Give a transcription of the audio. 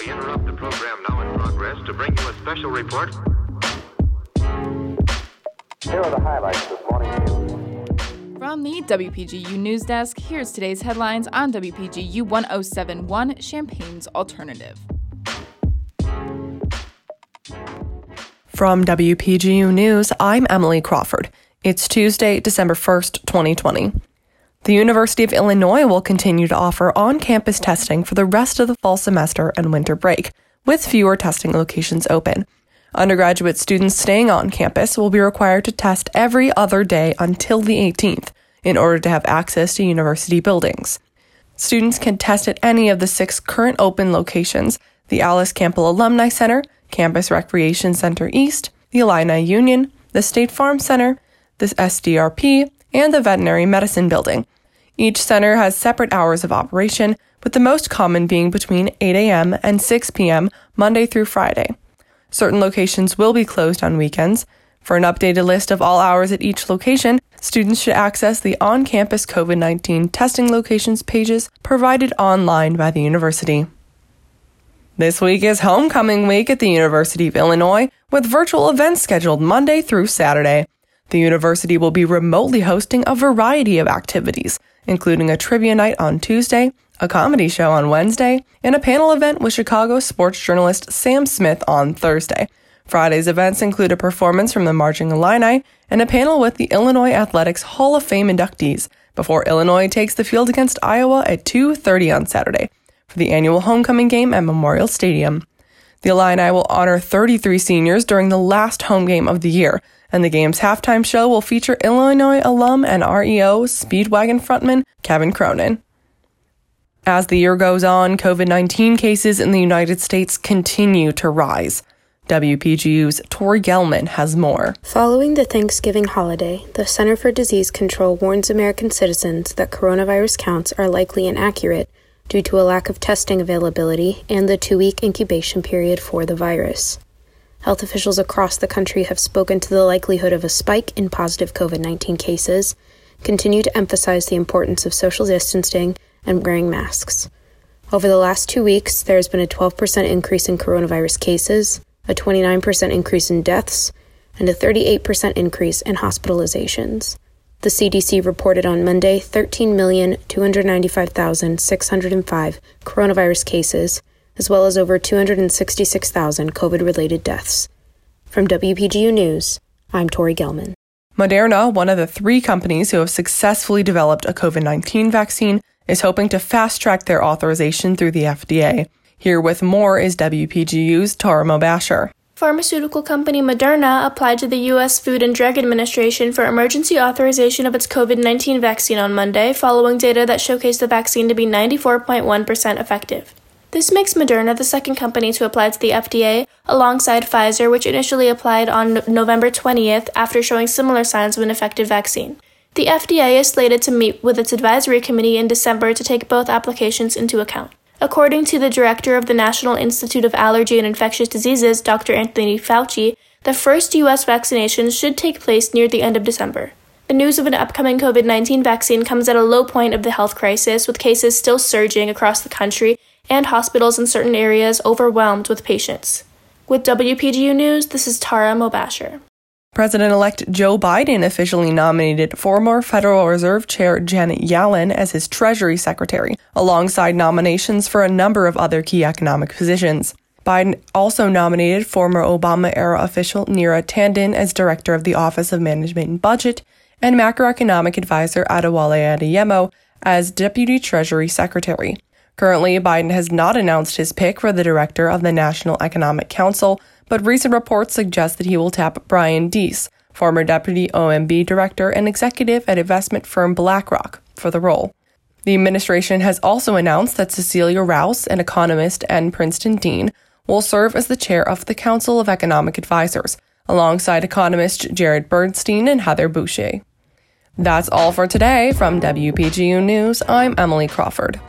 We interrupt the program now in progress to bring you a special report. Here are the highlights this morning. From the WPGU News Desk, here's today's headlines on WPGU 1071 Champaign's Alternative. From WPGU News, I'm Emily Crawford. It's Tuesday, December 1st, 2020. The University of Illinois will continue to offer on campus testing for the rest of the fall semester and winter break, with fewer testing locations open. Undergraduate students staying on campus will be required to test every other day until the 18th in order to have access to university buildings. Students can test at any of the six current open locations the Alice Campbell Alumni Center, Campus Recreation Center East, the Illini Union, the State Farm Center, the SDRP, and the Veterinary Medicine Building. Each center has separate hours of operation, with the most common being between 8 a.m. and 6 p.m. Monday through Friday. Certain locations will be closed on weekends. For an updated list of all hours at each location, students should access the on campus COVID 19 testing locations pages provided online by the university. This week is homecoming week at the University of Illinois, with virtual events scheduled Monday through Saturday. The university will be remotely hosting a variety of activities, including a trivia night on Tuesday, a comedy show on Wednesday, and a panel event with Chicago sports journalist Sam Smith on Thursday. Friday's events include a performance from the Marching Illini and a panel with the Illinois Athletics Hall of Fame inductees before Illinois takes the field against Iowa at 2:30 on Saturday for the annual homecoming game at Memorial Stadium. The Illini will honor 33 seniors during the last home game of the year, and the game's halftime show will feature Illinois alum and REO Speedwagon frontman Kevin Cronin. As the year goes on, COVID 19 cases in the United States continue to rise. WPGU's Tori Gelman has more. Following the Thanksgiving holiday, the Center for Disease Control warns American citizens that coronavirus counts are likely inaccurate due to a lack of testing availability and the two week incubation period for the virus. Health officials across the country have spoken to the likelihood of a spike in positive COVID 19 cases, continue to emphasize the importance of social distancing and wearing masks. Over the last two weeks, there has been a 12% increase in coronavirus cases, a 29% increase in deaths, and a 38% increase in hospitalizations. The CDC reported on Monday 13,295,605 coronavirus cases, as well as over 266,000 COVID related deaths. From WPGU News, I'm Tori Gelman. Moderna, one of the three companies who have successfully developed a COVID 19 vaccine, is hoping to fast track their authorization through the FDA. Here with more is WPGU's Tara Mobasher. Pharmaceutical company Moderna applied to the U.S. Food and Drug Administration for emergency authorization of its COVID 19 vaccine on Monday, following data that showcased the vaccine to be 94.1% effective. This makes Moderna the second company to apply to the FDA, alongside Pfizer, which initially applied on November 20th after showing similar signs of an effective vaccine. The FDA is slated to meet with its advisory committee in December to take both applications into account. According to the director of the National Institute of Allergy and Infectious Diseases, Dr. Anthony Fauci, the first U.S. vaccinations should take place near the end of December. The news of an upcoming COVID 19 vaccine comes at a low point of the health crisis, with cases still surging across the country and hospitals in certain areas overwhelmed with patients. With WPGU News, this is Tara Mobasher. President elect Joe Biden officially nominated former Federal Reserve Chair Janet Yellen as his Treasury Secretary, alongside nominations for a number of other key economic positions. Biden also nominated former Obama era official Neera Tanden as Director of the Office of Management and Budget and macroeconomic advisor Adewale Adeyemo as Deputy Treasury Secretary. Currently, Biden has not announced his pick for the Director of the National Economic Council, but recent reports suggest that he will tap Brian Deese, former deputy OMB director and executive at investment firm BlackRock, for the role. The administration has also announced that Cecilia Rouse, an economist and Princeton dean, will serve as the chair of the Council of Economic Advisors, alongside economist Jared Bernstein and Heather Boushey. That's all for today from WPGU News. I'm Emily Crawford.